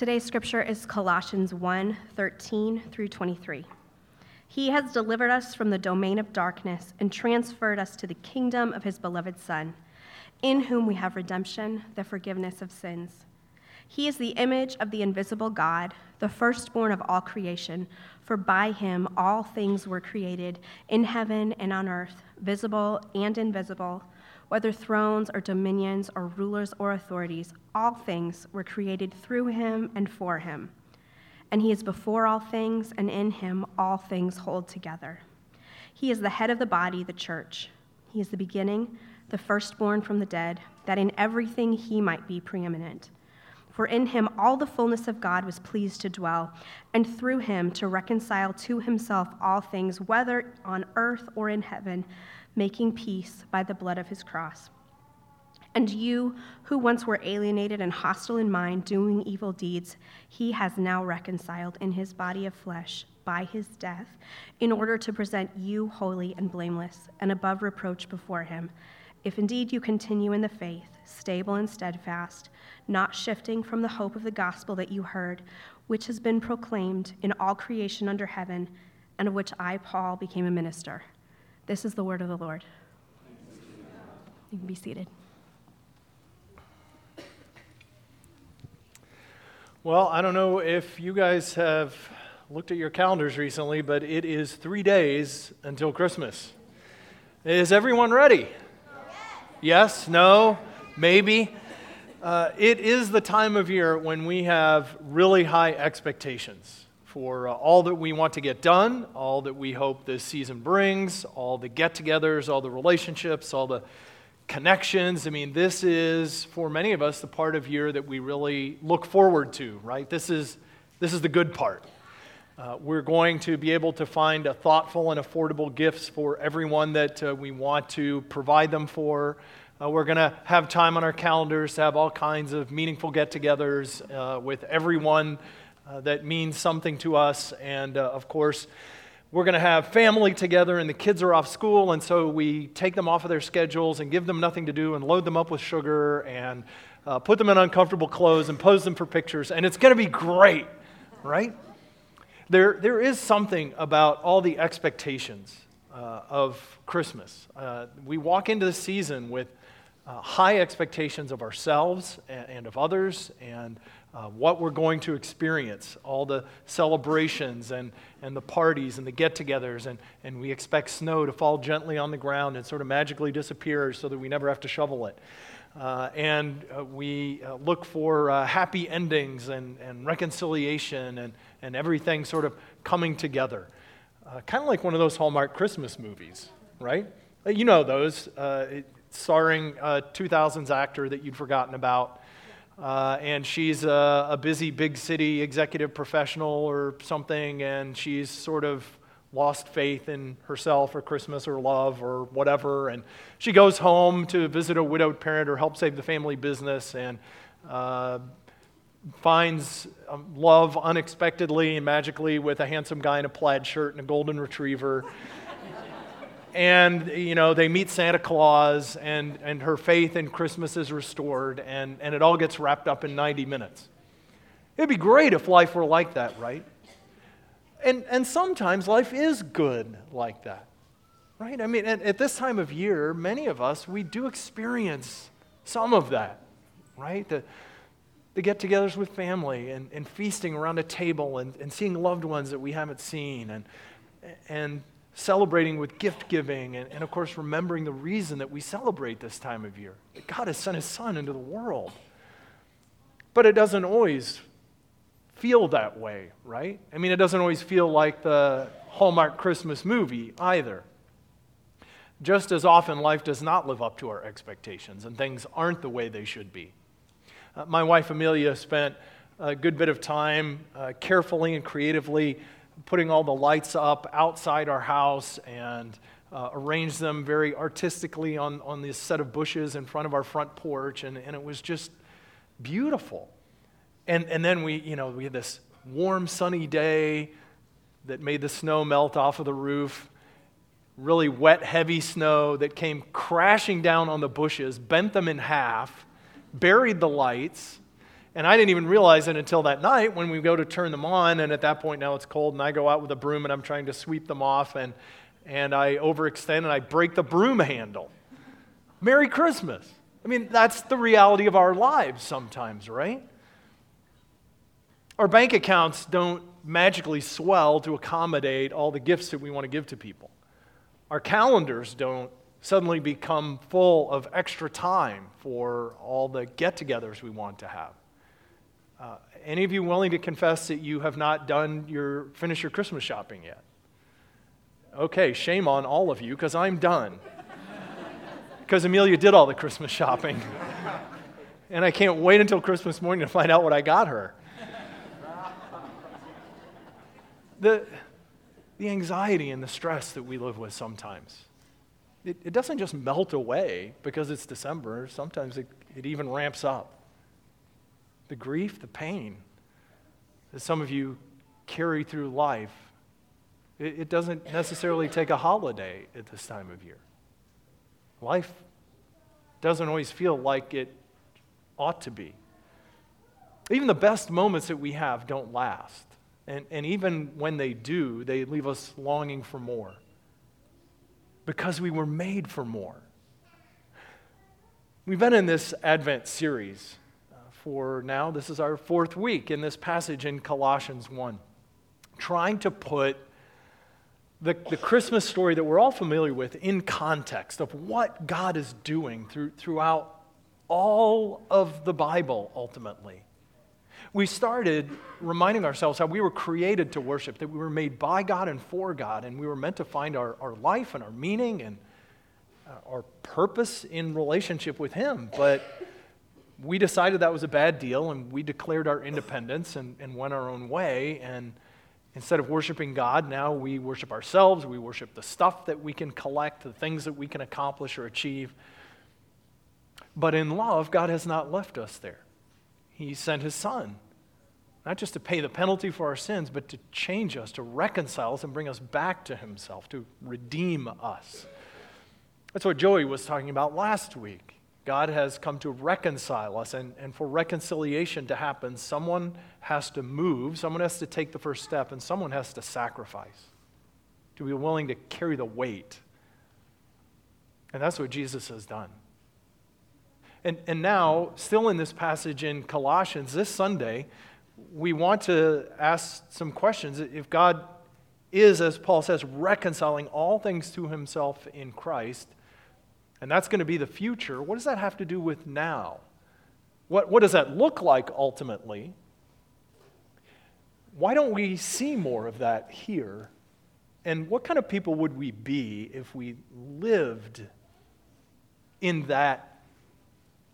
Today's scripture is Colossians 1 13 through 23. He has delivered us from the domain of darkness and transferred us to the kingdom of his beloved Son, in whom we have redemption, the forgiveness of sins. He is the image of the invisible God, the firstborn of all creation, for by him all things were created, in heaven and on earth, visible and invisible, whether thrones or dominions or rulers or authorities, all things were created through him and for him and he is before all things, and in him all things hold together. He is the head of the body, the church. He is the beginning, the firstborn from the dead, that in everything he might be preeminent. For in him all the fullness of God was pleased to dwell, and through him to reconcile to himself all things, whether on earth or in heaven, making peace by the blood of his cross. And you, who once were alienated and hostile in mind, doing evil deeds, he has now reconciled in his body of flesh by his death, in order to present you holy and blameless and above reproach before him. If indeed you continue in the faith, stable and steadfast, not shifting from the hope of the gospel that you heard, which has been proclaimed in all creation under heaven, and of which I, Paul, became a minister. This is the word of the Lord. You can be seated. Well, I don't know if you guys have looked at your calendars recently, but it is three days until Christmas. Is everyone ready? Yes, no, maybe. Uh, it is the time of year when we have really high expectations for uh, all that we want to get done, all that we hope this season brings, all the get togethers, all the relationships, all the connections. I mean, this is, for many of us, the part of year that we really look forward to, right? This is, this is the good part. Uh, we're going to be able to find a thoughtful and affordable gifts for everyone that uh, we want to provide them for. Uh, we're going to have time on our calendars to have all kinds of meaningful get togethers uh, with everyone uh, that means something to us. And uh, of course, we're going to have family together and the kids are off school. And so we take them off of their schedules and give them nothing to do and load them up with sugar and uh, put them in uncomfortable clothes and pose them for pictures. And it's going to be great right? There, there is something about all the expectations uh, of christmas. Uh, we walk into the season with high expectations of ourselves and, and of others. And uh, what we're going to experience, all the celebrations and, and the parties and the get togethers, and, and we expect snow to fall gently on the ground and sort of magically disappear so that we never have to shovel it. Uh, and uh, we uh, look for uh, happy endings and, and reconciliation and, and everything sort of coming together. Uh, kind of like one of those Hallmark Christmas movies, right? You know those, starring a 2000s actor that you'd forgotten about uh, and she's a, a, busy big city executive professional or something, and she's sort of lost faith in herself or Christmas or love or whatever. And she goes home to visit a widowed parent or help save the family business and uh, finds um, love unexpectedly and magically with a handsome guy in a plaid shirt and a golden retriever and you know they meet santa claus and, and her faith in christmas is restored and, and it all gets wrapped up in 90 minutes. It'd be great if life were like that right? And, and sometimes life is good like that right? I mean at, at this time of year many of us we do experience some of that right? The, the get-togethers with family and, and feasting around a table and, and seeing loved ones that we haven't seen and, and celebrating with gift giving, and, and of course, remembering the reason that we celebrate this time of year that God has sent His Son into the world. But it doesn't always feel that way, right? I mean, it doesn't always feel like the Hallmark Christmas movie either. Just as often, life does not live up to our expectations, and things aren't the way they should be. Uh, my wife Amelia spent a good bit of time uh, carefully and creatively putting all the lights up outside our house and uh, arranged them very artistically on, on this set of bushes in front of our front porch, and, and it was just beautiful. And, and then we, you know, we had this warm, sunny day that made the snow melt off of the roof. Really wet, heavy snow that came crashing down on the bushes, bent them in half, buried the lights, And I didn't even realize it until that night when we go to turn them on. And at that point, now it's cold, and I go out with a broom and I'm trying to sweep them off. And, and I overextend and I break the broom handle. Merry Christmas. I mean, that's the reality of our lives sometimes, right? Our bank accounts don't magically swell to accommodate all the gifts that we want to give to people. Our calendars don't suddenly become full of extra time for all the get togethers we want to have. Uh, any of you willing to confess that you have not done your finish your Christmas shopping yet? Okay, shame on all of you because I'm done. Because Amelia did all the Christmas shopping. and I can't wait until Christmas morning to find out what I got her. The, the anxiety and the stress that we live with sometimes, it, it doesn't just melt away because it's December. Sometimes it, it even ramps up. The grief, the pain that some of you carry through life, it, it doesn't necessarily take a holiday at this time of year. Life doesn't always feel like it ought to be. Even the best moments that we have don't last. And, and even when they do, they leave us longing for more because we were made for more. We've been in this Advent series for now, this is our fourth week in this passage in Colossians 1, trying to put the, the Christmas story that we're all familiar with in context of what God is doing through, throughout all of the Bible ultimately. We started reminding ourselves how we were created to worship, that we were made by God and for God, and we were meant to find our, our life and our meaning and uh, our purpose in relationship with Him. But we decided that was a bad deal, and we declared our independence and, and went our own way. And Instead of worshiping God, now we worship ourselves. We worship the stuff that we can collect, the things that we can accomplish or achieve. But in love, God has not left us there. He sent His Son, not just to pay the penalty for our sins, but to change us, to reconcile us, and bring us back to Himself, to redeem us. That's what Joey was talking about last week. God has come to reconcile us, and, and for reconciliation to happen, someone has to move, someone has to take the first step, and someone has to sacrifice, to be willing to carry the weight. And that's what Jesus has done. And, and now, still in this passage in Colossians, this Sunday, we want to ask some questions. If God is, as Paul says, reconciling all things to himself in Christ, and that's going to be the future, what does that have to do with now? What, what does that look like ultimately? Why don't we see more of that here? And what kind of people would we be if we lived in that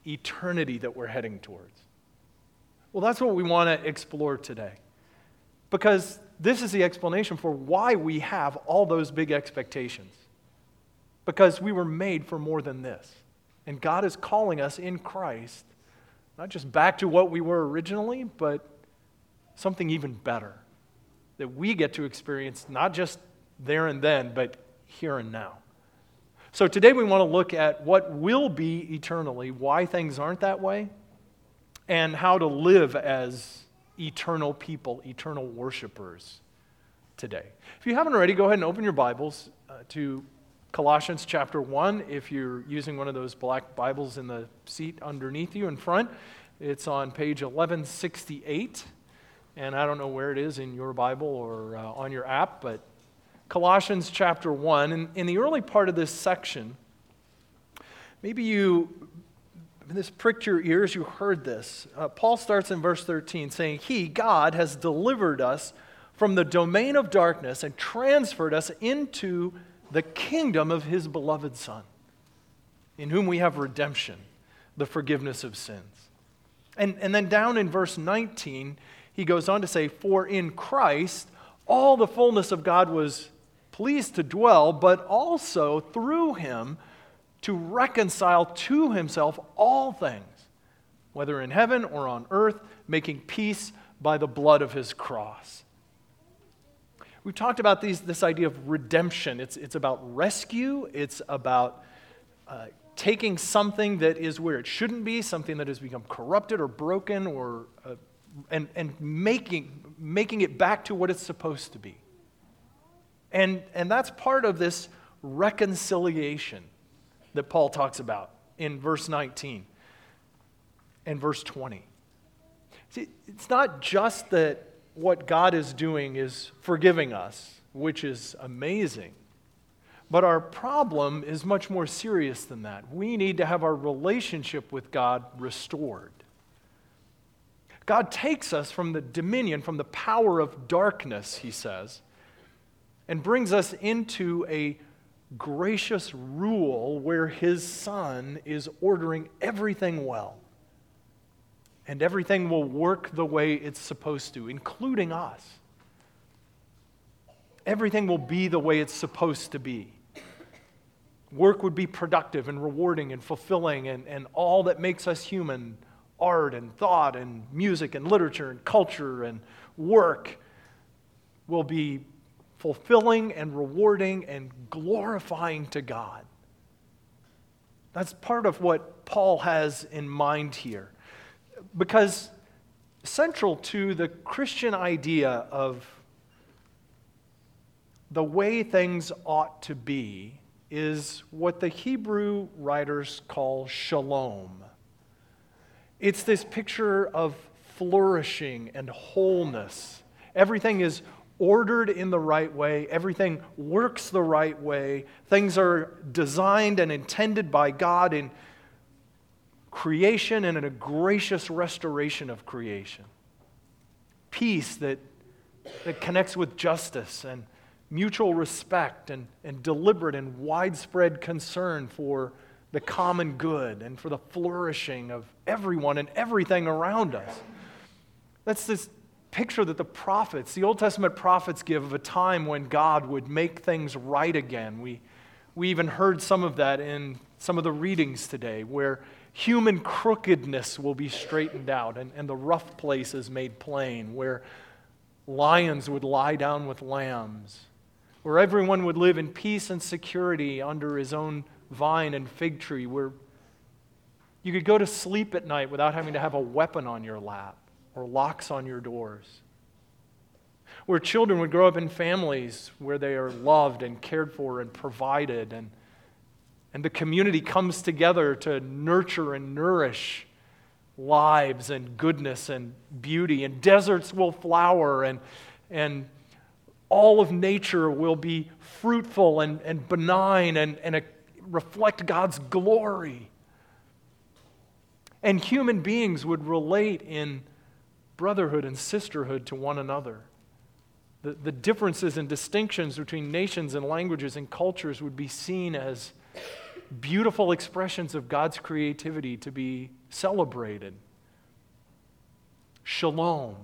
eternity that we're heading towards? Well, that's what we want to explore today. Because this is the explanation for why we have all those big expectations because we were made for more than this. And God is calling us in Christ, not just back to what we were originally, but something even better that we get to experience not just there and then, but here and now. So today we want to look at what will be eternally, why things aren't that way, and how to live as eternal people, eternal worshipers today. If you haven't already, go ahead and open your Bibles uh, to Colossians chapter 1, if you're using one of those black Bibles in the seat underneath you in front, it's on page 1168. And I don't know where it is in your Bible or uh, on your app, but Colossians chapter 1. And in the early part of this section, maybe you, this pricked your ears, you heard this. Uh, Paul starts in verse 13 saying, He, God, has delivered us from the domain of darkness and transferred us into the kingdom of his beloved Son, in whom we have redemption, the forgiveness of sins. And, and then down in verse 19, he goes on to say, For in Christ all the fullness of God was pleased to dwell, but also through him to reconcile to himself all things, whether in heaven or on earth, making peace by the blood of his cross. We've talked about these, this idea of redemption. It's, it's about rescue, it's about uh, taking something that is where it shouldn't be, something that has become corrupted or broken, or, uh, and, and making, making it back to what it's supposed to be. And, and that's part of this reconciliation that Paul talks about in verse 19 and verse 20. See, it's not just that what God is doing is forgiving us, which is amazing. But our problem is much more serious than that. We need to have our relationship with God restored. God takes us from the dominion, from the power of darkness, he says, and brings us into a gracious rule where his son is ordering everything well. And everything will work the way it's supposed to, including us. Everything will be the way it's supposed to be. Work would be productive and rewarding and fulfilling, and, and all that makes us human art and thought and music and literature and culture and work will be fulfilling and rewarding and glorifying to God. That's part of what Paul has in mind here. Because central to the Christian idea of the way things ought to be is what the Hebrew writers call shalom. It's this picture of flourishing and wholeness. Everything is ordered in the right way, everything works the right way, things are designed and intended by God in creation and a gracious restoration of creation. Peace that, that connects with justice and mutual respect and, and deliberate and widespread concern for the common good and for the flourishing of everyone and everything around us. That's this picture that the prophets, the Old Testament prophets, give of a time when God would make things right again. We, we even heard some of that in some of the readings today, where human crookedness will be straightened out and, and the rough places made plain, where lions would lie down with lambs where everyone would live in peace and security under his own vine and fig tree, where you could go to sleep at night without having to have a weapon on your lap or locks on your doors. Where children would grow up in families where they are loved and cared for and provided, and, and the community comes together to nurture and nourish lives and goodness and beauty, and deserts will flower, and, and all of nature will be fruitful and, and benign and, and a, reflect God's glory. And human beings would relate in brotherhood and sisterhood to one another. The, the differences and distinctions between nations and languages and cultures would be seen as beautiful expressions of God's creativity to be celebrated. Shalom.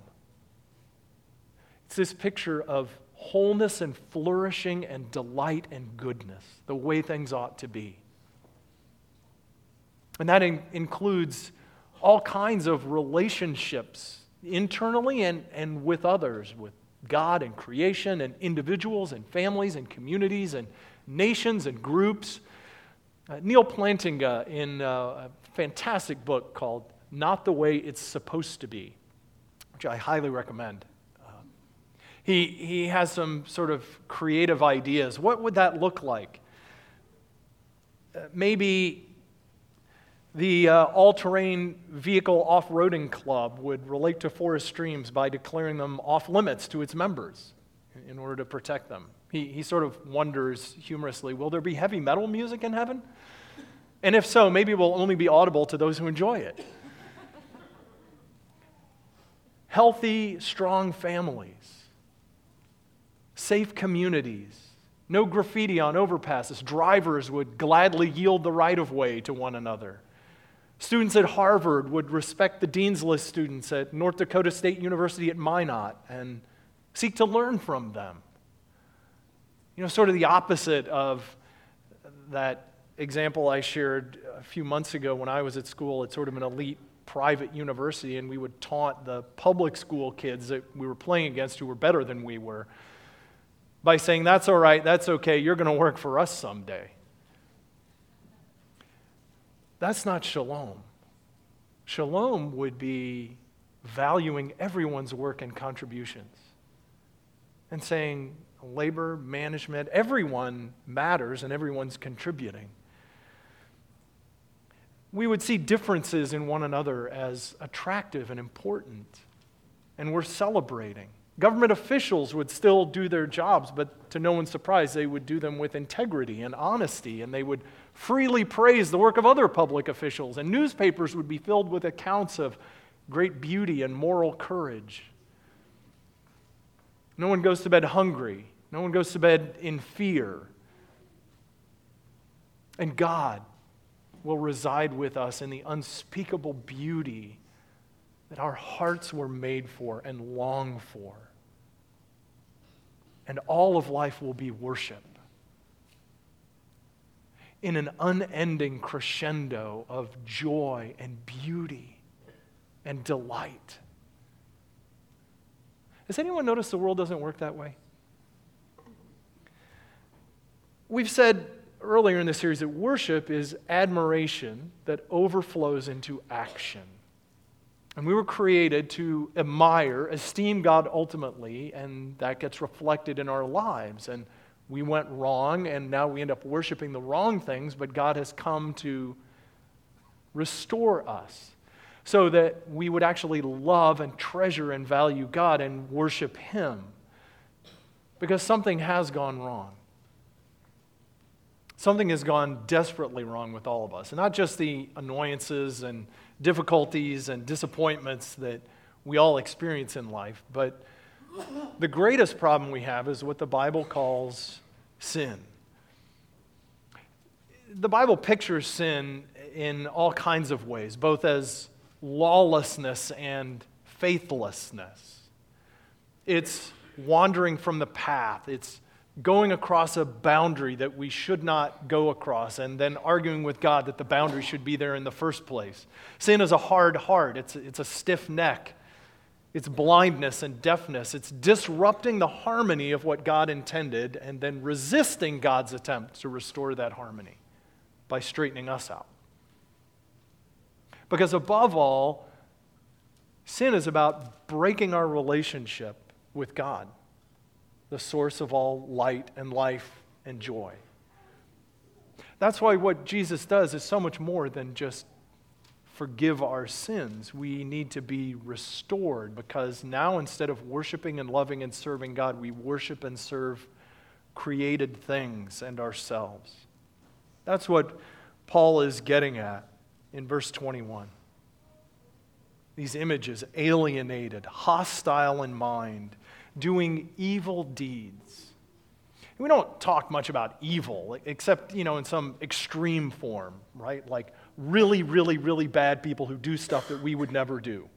It's this picture of wholeness and flourishing and delight and goodness, the way things ought to be. And that in- includes all kinds of relationships internally and, and with others, with God and creation and individuals and families and communities and nations and groups. Uh, Neal Plantinga, in uh, a fantastic book called Not the Way It's Supposed to Be, which I highly recommend. He, he has some sort of creative ideas. What would that look like? Uh, maybe the uh, all terrain vehicle off roading club would relate to forest streams by declaring them off limits to its members in order to protect them. He, he sort of wonders humorously will there be heavy metal music in heaven? And if so, maybe it will only be audible to those who enjoy it. Healthy, strong families safe communities, no graffiti on overpasses. Drivers would gladly yield the right of way to one another. Students at Harvard would respect the Dean's List students at North Dakota State University at Minot and seek to learn from them. You know, sort of the opposite of that example I shared a few months ago when I was at school at sort of an elite private university, and we would taunt the public school kids that we were playing against who were better than we were by saying, That's all right, that's okay, you're going to work for us someday. That's not shalom. Shalom would be valuing everyone's work and contributions and saying labor, management, everyone matters and everyone's contributing. We would see differences in one another as attractive and important, and we're celebrating. Government officials would still do their jobs, but to no one's surprise, they would do them with integrity and honesty, and they would freely praise the work of other public officials. And newspapers would be filled with accounts of great beauty and moral courage. No one goes to bed hungry, no one goes to bed in fear. And God will reside with us in the unspeakable beauty that our hearts were made for and long for. And all of life will be worship in an unending crescendo of joy and beauty and delight. Has anyone noticed the world doesn't work that way? We've said earlier in the series that worship is admiration that overflows into action. And we were created to admire, esteem God ultimately, and that gets reflected in our lives. And we went wrong, and now we end up worshiping the wrong things, but God has come to restore us so that we would actually love and treasure and value God and worship Him. Because something has gone wrong. Something has gone desperately wrong with all of us. And not just the annoyances and difficulties and disappointments that we all experience in life, but the greatest problem we have is what the Bible calls sin. The Bible pictures sin in all kinds of ways, both as lawlessness and faithlessness. It's wandering from the path. It's going across a boundary that we should not go across and then arguing with God that the boundary should be there in the first place. Sin is a hard heart, it's, it's a stiff neck, it's blindness and deafness. It's disrupting the harmony of what God intended and then resisting God's attempt to restore that harmony by straightening us out. Because above all, sin is about breaking our relationship with God, the source of all light and life and joy. That's why what Jesus does is so much more than just forgive our sins. We need to be restored because now instead of worshiping and loving and serving God, we worship and serve created things and ourselves. That's what Paul is getting at in verse 21. These images, alienated, hostile in mind, doing evil deeds. We don't talk much about evil, except, you know, in some extreme form, right? Like really, really, really bad people who do stuff that we would never do.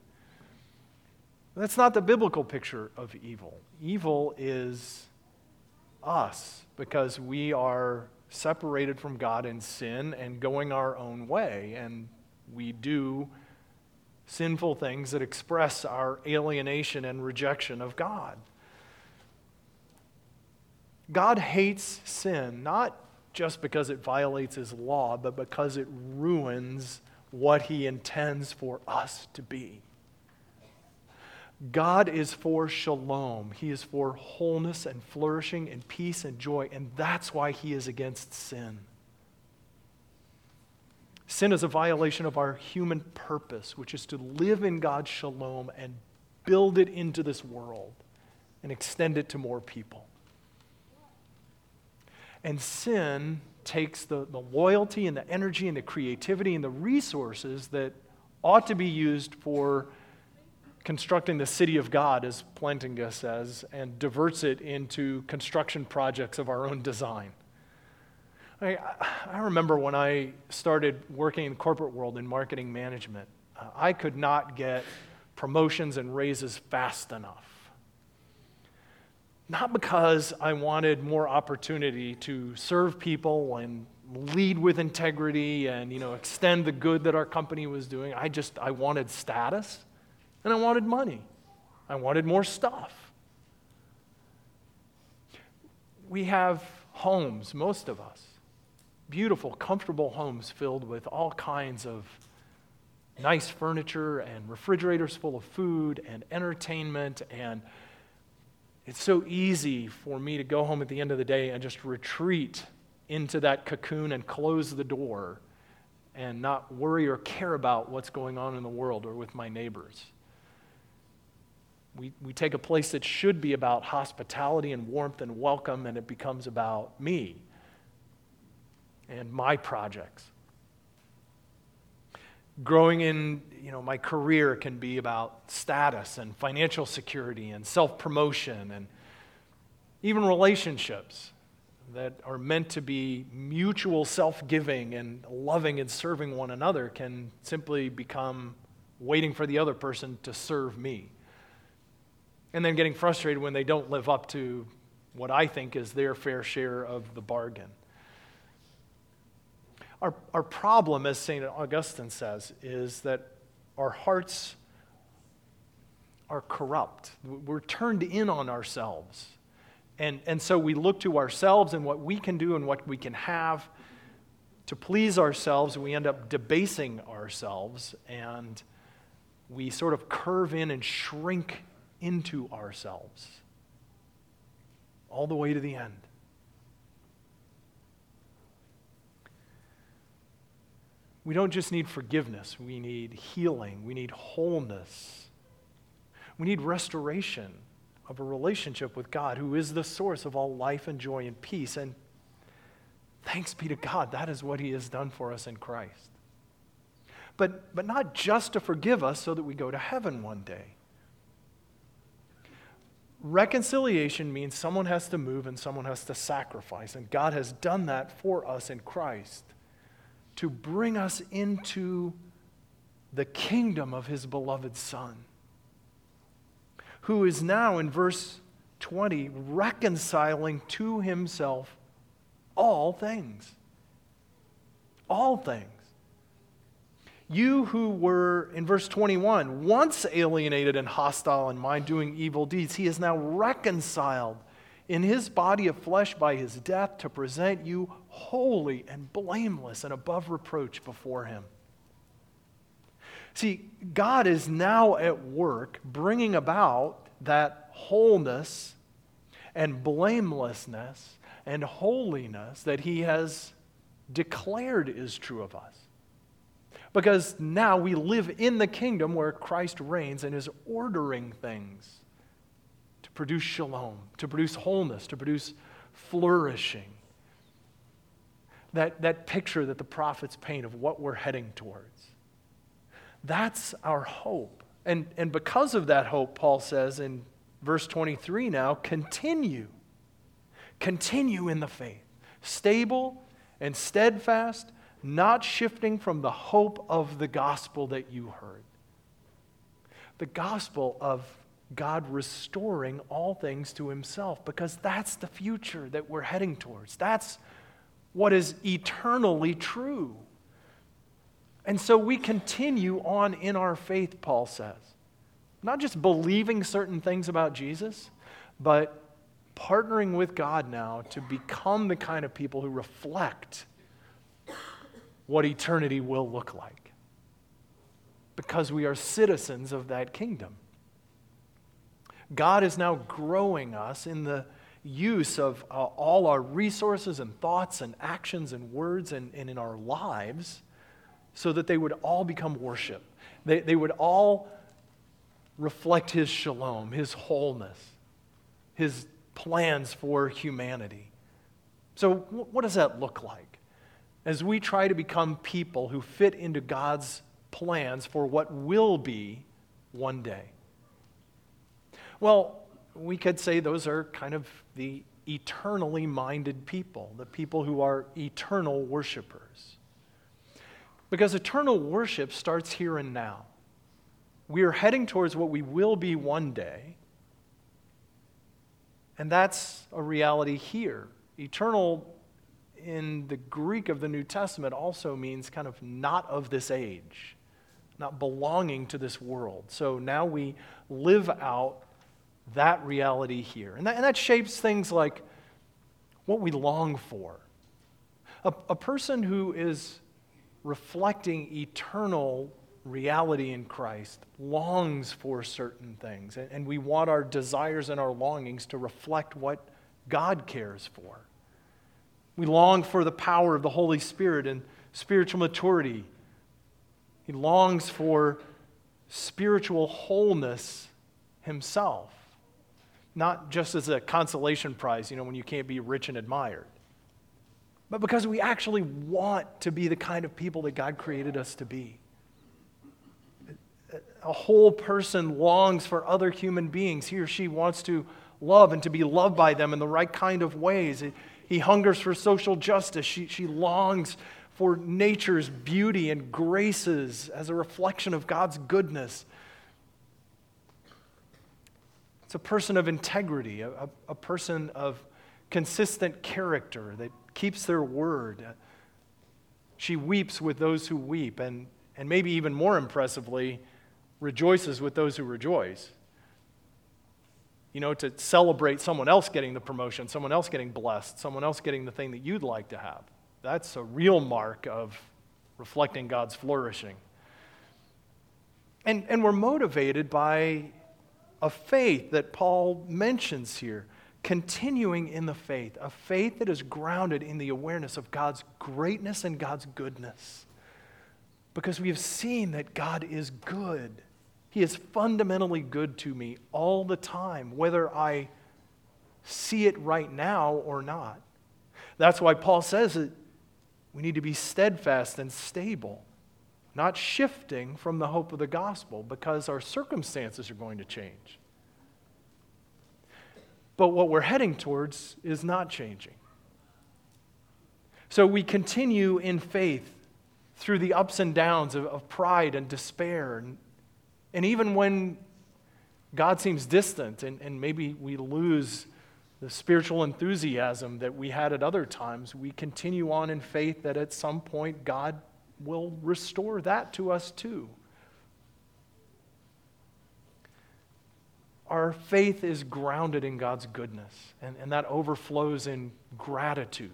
That's not the biblical picture of evil. Evil is us because we are separated from God in sin and going our own way, and we do sinful things that express our alienation and rejection of God. God hates sin, not just because it violates his law, but because it ruins what he intends for us to be. God is for shalom. He is for wholeness and flourishing and peace and joy, and that's why he is against sin. Sin is a violation of our human purpose, which is to live in God's shalom and build it into this world and extend it to more people. And sin takes the, the loyalty and the energy and the creativity and the resources that ought to be used for constructing the city of God, as Plantinga says, and diverts it into construction projects of our own design. I, I remember when I started working in the corporate world in marketing management, uh, I could not get promotions and raises fast enough. Not because I wanted more opportunity to serve people and lead with integrity and you know extend the good that our company was doing. I just I wanted status and I wanted money. I wanted more stuff. We have homes, most of us. Beautiful, comfortable homes filled with all kinds of nice furniture and refrigerators full of food and entertainment. And it's so easy for me to go home at the end of the day and just retreat into that cocoon and close the door and not worry or care about what's going on in the world or with my neighbors. We, we take a place that should be about hospitality and warmth and welcome, and it becomes about me and my projects. Growing in you know, my career can be about status and financial security and self promotion and even relationships that are meant to be mutual self giving and loving and serving one another can simply become waiting for the other person to serve me. And then getting frustrated when they don't live up to what I think is their fair share of the bargain. Our, our problem, as St. Augustine says, is that our hearts are corrupt. We're turned in on ourselves. And, and so we look to ourselves and what we can do and what we can have to please ourselves, we end up debasing ourselves, and we sort of curve in and shrink into ourselves all the way to the end. We don't just need forgiveness, we need healing, we need wholeness, we need restoration of a relationship with God, who is the source of all life and joy and peace. And thanks be to God, that is what He has done for us in Christ. But, but not just to forgive us so that we go to heaven one day. Reconciliation means someone has to move and someone has to sacrifice, and God has done that for us in Christ to bring us into the kingdom of his beloved Son, who is now, in verse 20, reconciling to himself all things. All things. You who were, in verse 21, once alienated and hostile in mind, doing evil deeds, he is now reconciled in his body of flesh by his death to present you holy and blameless and above reproach before him. See, God is now at work bringing about that wholeness and blamelessness and holiness that he has declared is true of us. Because now we live in the kingdom where Christ reigns and is ordering things produce shalom, to produce wholeness, to produce flourishing. That, that picture that the prophets paint of what we're heading towards. That's our hope. And, and because of that hope, Paul says in verse 23 now, continue. Continue in the faith, stable and steadfast, not shifting from the hope of the gospel that you heard. The gospel of God restoring all things to himself because that's the future that we're heading towards. That's what is eternally true. And so we continue on in our faith, Paul says. Not just believing certain things about Jesus, but partnering with God now to become the kind of people who reflect what eternity will look like. Because we are citizens of that kingdom. God is now growing us in the use of uh, all our resources and thoughts and actions and words and, and in our lives so that they would all become worship. They, they would all reflect His shalom, His wholeness, His plans for humanity. So, what does that look like? As we try to become people who fit into God's plans for what will be one day. Well, we could say those are kind of the eternally minded people, the people who are eternal worshipers. Because eternal worship starts here and now. We are heading towards what we will be one day, and that's a reality here. Eternal in the Greek of the New Testament also means kind of not of this age, not belonging to this world. So now we live out that reality here. And that, and that shapes things like what we long for. A, a person who is reflecting eternal reality in Christ longs for certain things, and, and we want our desires and our longings to reflect what God cares for. We long for the power of the Holy Spirit and spiritual maturity. He longs for spiritual wholeness himself, not just as a consolation prize, you know, when you can't be rich and admired, but because we actually want to be the kind of people that God created us to be. A whole person longs for other human beings. He or she wants to love and to be loved by them in the right kind of ways. He hungers for social justice. She, she longs for nature's beauty and graces as a reflection of God's goodness. It's a person of integrity, a, a, person of consistent character that keeps their word. She weeps with those who weep, and, and maybe even more impressively, rejoices with those who rejoice. You know, to celebrate someone else getting the promotion, someone else getting blessed, someone else getting the thing that you'd like to have. That's a real mark of reflecting God's flourishing. And, and we're motivated by a faith that Paul mentions here, continuing in the faith, a faith that is grounded in the awareness of God's greatness and God's goodness. Because we have seen that God is good. He is fundamentally good to me all the time, whether I see it right now or not. That's why Paul says that we need to be steadfast and stable, not shifting from the hope of the gospel because our circumstances are going to change. But what we're heading towards is not changing. So we continue in faith through the ups and downs of, of pride and despair. And, and even when God seems distant and, and maybe we lose the spiritual enthusiasm that we had at other times, we continue on in faith that at some point God will restore that to us too. Our faith is grounded in God's goodness, and, and that overflows in gratitude.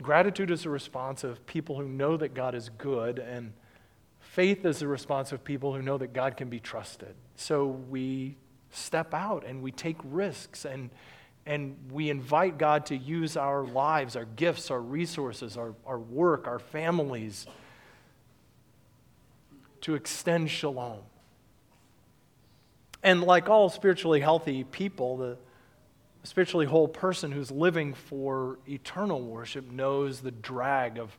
Gratitude is a response of people who know that God is good, and faith is a response of people who know that God can be trusted. So we step out and we take risks and, and we invite God to use our lives, our gifts, our resources, our, our work, our families to extend shalom. And like all spiritually healthy people, the spiritually whole person who's living for eternal worship knows the drag of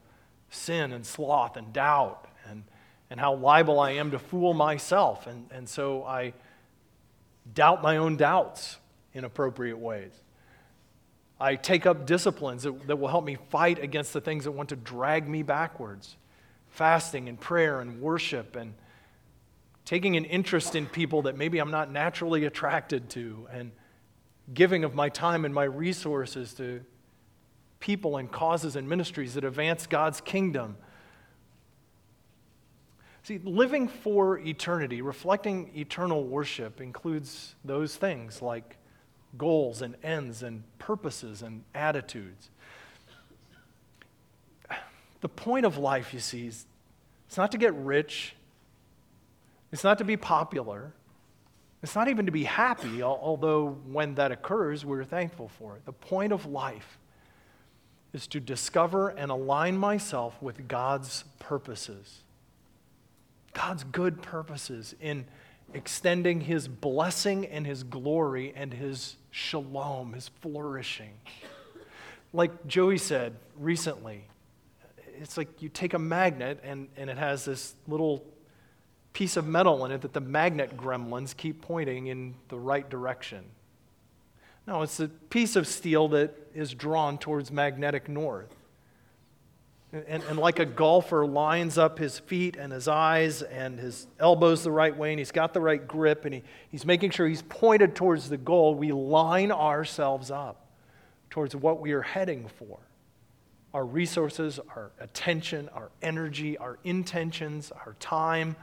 sin and sloth and doubt and, and how liable I am to fool myself. And, and so I doubt my own doubts in appropriate ways. I take up disciplines that, that will help me fight against the things that want to drag me backwards fasting and prayer and worship and taking an interest in people that maybe I'm not naturally attracted to and giving of my time and my resources to people and causes and ministries that advance God's kingdom See, living for eternity, reflecting eternal worship, includes those things like goals and ends and purposes and attitudes. The point of life, you see, is it's not to get rich, it's not to be popular, it's not even to be happy, although when that occurs, we're thankful for it. The point of life is to discover and align myself with God's purposes. God's good purposes in extending his blessing and his glory and his shalom, his flourishing. Like Joey said recently, it's like you take a magnet and, and it has this little piece of metal in it that the magnet gremlins keep pointing in the right direction. No, it's a piece of steel that is drawn towards magnetic north. And, and like a golfer lines up his feet and his eyes and his elbows the right way, and he's got the right grip, and he, he's making sure he's pointed towards the goal, we line ourselves up towards what we are heading for. Our resources, our attention, our energy, our intentions, our time.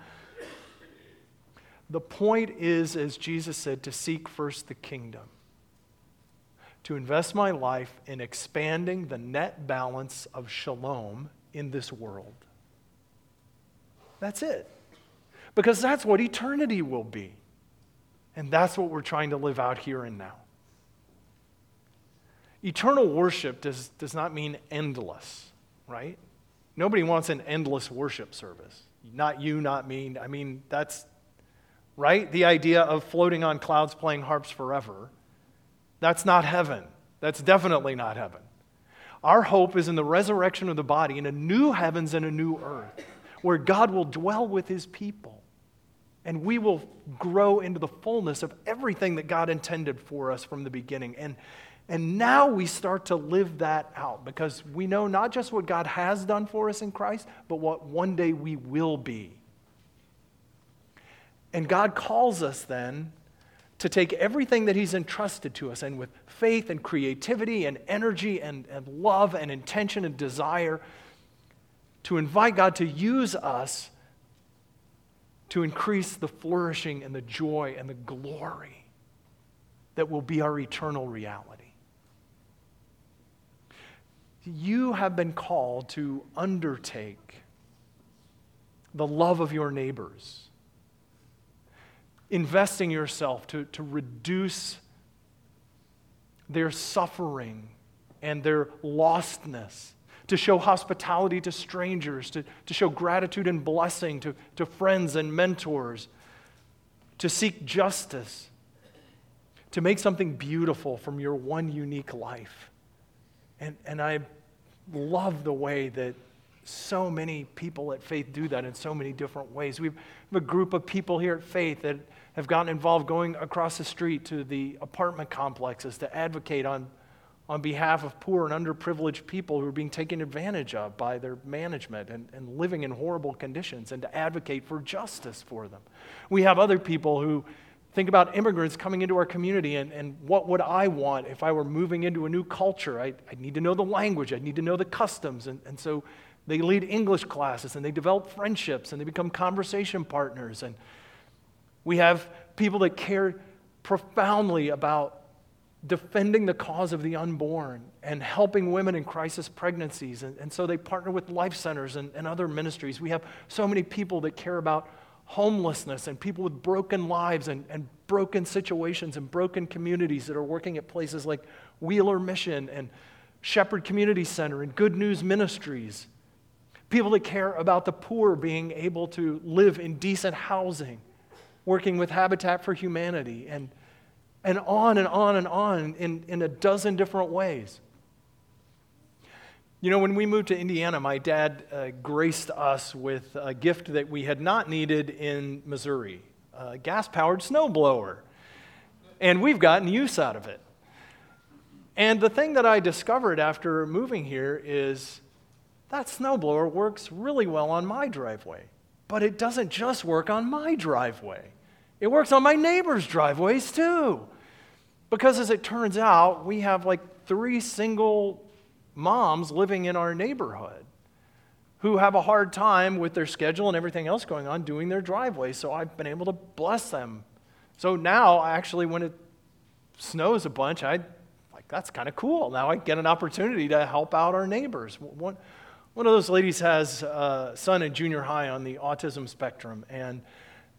The point is, as Jesus said, to seek first the kingdom, to invest my life in expanding the net balance of shalom in this world. That's it. Because that's what eternity will be. And that's what we're trying to live out here and now. Eternal worship does, does not mean endless, right? Nobody wants an endless worship service. Not you, not me. I mean, that's right? The idea of floating on clouds playing harps forever. That's not heaven. That's definitely not heaven. Our hope is in the resurrection of the body, in a new heavens and a new earth, where God will dwell with his people. And we will grow into the fullness of everything that God intended for us from the beginning. And, and now we start to live that out because we know not just what God has done for us in Christ, but what one day we will be. And God calls us then to take everything that He's entrusted to us and with faith and creativity and energy and, and love and intention and desire to invite God to use us to increase the flourishing and the joy and the glory that will be our eternal reality. You have been called to undertake the love of your neighbors, investing yourself to, to reduce their suffering and their lostness to show hospitality to strangers, to, to show gratitude and blessing to, to friends and mentors, to seek justice, to make something beautiful from your one unique life. And, and I love the way that so many people at Faith do that in so many different ways. We have a group of people here at Faith that have gotten involved going across the street to the apartment complexes to advocate on on behalf of poor and underprivileged people who are being taken advantage of by their management and, and living in horrible conditions and to advocate for justice for them. We have other people who think about immigrants coming into our community and, and what would I want if I were moving into a new culture? I, I need to know the language, I need to know the customs. And, and so they lead English classes and they develop friendships and they become conversation partners. And we have people that care profoundly about defending the cause of the unborn and helping women in crisis pregnancies. And, and so they partner with life centers and, and other ministries. We have so many people that care about homelessness and people with broken lives and, and broken situations and broken communities that are working at places like Wheeler Mission and Shepherd Community Center and Good News Ministries. People that care about the poor being able to live in decent housing, working with Habitat for Humanity and and on and on and on in, in a dozen different ways. You know, when we moved to Indiana, my dad uh, graced us with a gift that we had not needed in Missouri a gas powered snowblower. And we've gotten use out of it. And the thing that I discovered after moving here is that snowblower works really well on my driveway, but it doesn't just work on my driveway. It works on my neighbors' driveways too. Because as it turns out, we have like three single moms living in our neighborhood who have a hard time with their schedule and everything else going on doing their driveway. So I've been able to bless them. So now, actually, when it snows a bunch, I like that's kind of cool. Now I get an opportunity to help out our neighbors. One, one of those ladies has a son in junior high on the autism spectrum, and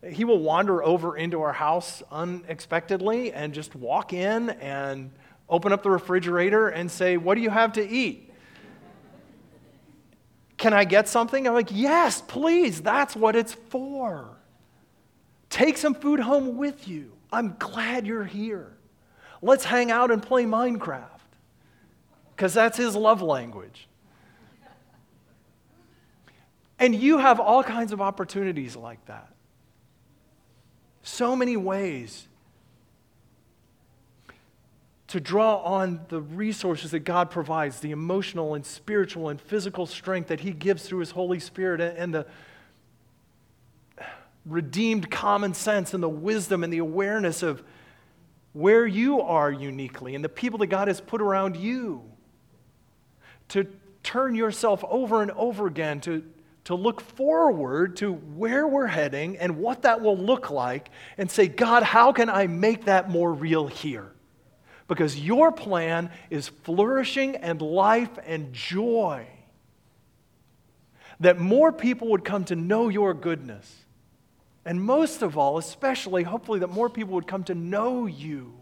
he will wander over into our house unexpectedly and just walk in and open up the refrigerator and say, What do you have to eat? Can I get something? I'm like, Yes, please. That's what it's for. Take some food home with you. I'm glad you're here. Let's hang out and play Minecraft because that's his love language. And you have all kinds of opportunities like that. So many ways to draw on the resources that God provides, the emotional and spiritual and physical strength that He gives through His Holy Spirit, and the redeemed common sense and the wisdom and the awareness of where you are uniquely and the people that God has put around you. To turn yourself over and over again to to look forward to where we're heading and what that will look like and say, God, how can I make that more real here? because your plan is flourishing and life and joy. That more people would come to know your goodness. And most of all, especially, hopefully, that more people would come to know you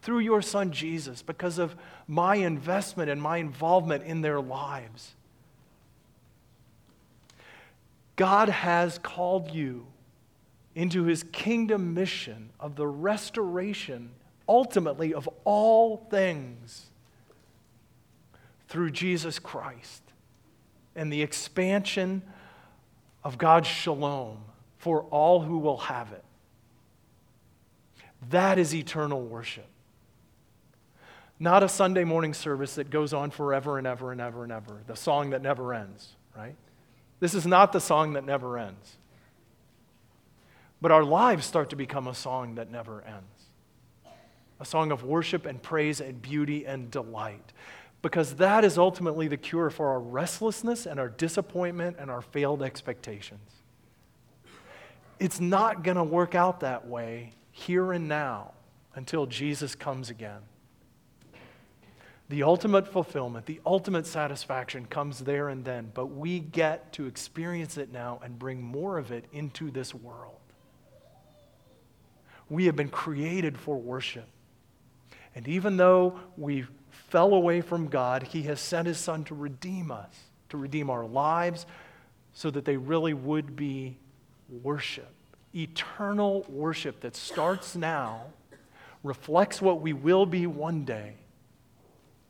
through your son Jesus because of my investment and my involvement in their lives. God has called you into his kingdom mission of the restoration, ultimately, of all things through Jesus Christ and the expansion of God's shalom for all who will have it. That is eternal worship. Not a Sunday morning service that goes on forever and ever and ever and ever, the song that never ends, right? This is not the song that never ends. But our lives start to become a song that never ends a song of worship and praise and beauty and delight. Because that is ultimately the cure for our restlessness and our disappointment and our failed expectations. It's not going to work out that way here and now until Jesus comes again. The ultimate fulfillment, the ultimate satisfaction comes there and then, but we get to experience it now and bring more of it into this world. We have been created for worship. And even though we fell away from God, He has sent His Son to redeem us, to redeem our lives, so that they really would be worship. Eternal worship that starts now, reflects what we will be one day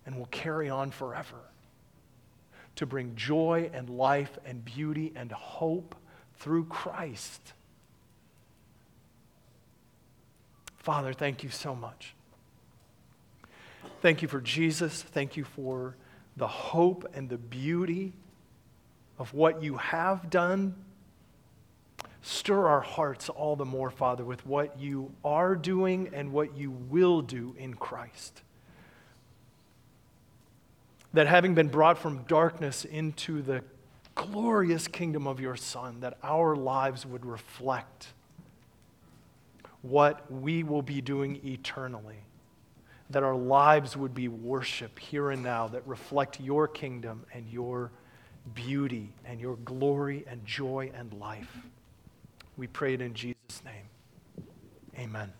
and will carry on forever to bring joy and life and beauty and hope through Christ. Father, thank you so much. Thank you for Jesus. Thank you for the hope and the beauty of what you have done. Stir our hearts all the more, Father, with what you are doing and what you will do in Christ that having been brought from darkness into the glorious kingdom of your Son, that our lives would reflect what we will be doing eternally. That our lives would be worship here and now that reflect your kingdom and your beauty and your glory and joy and life. We pray it in Jesus' name. Amen.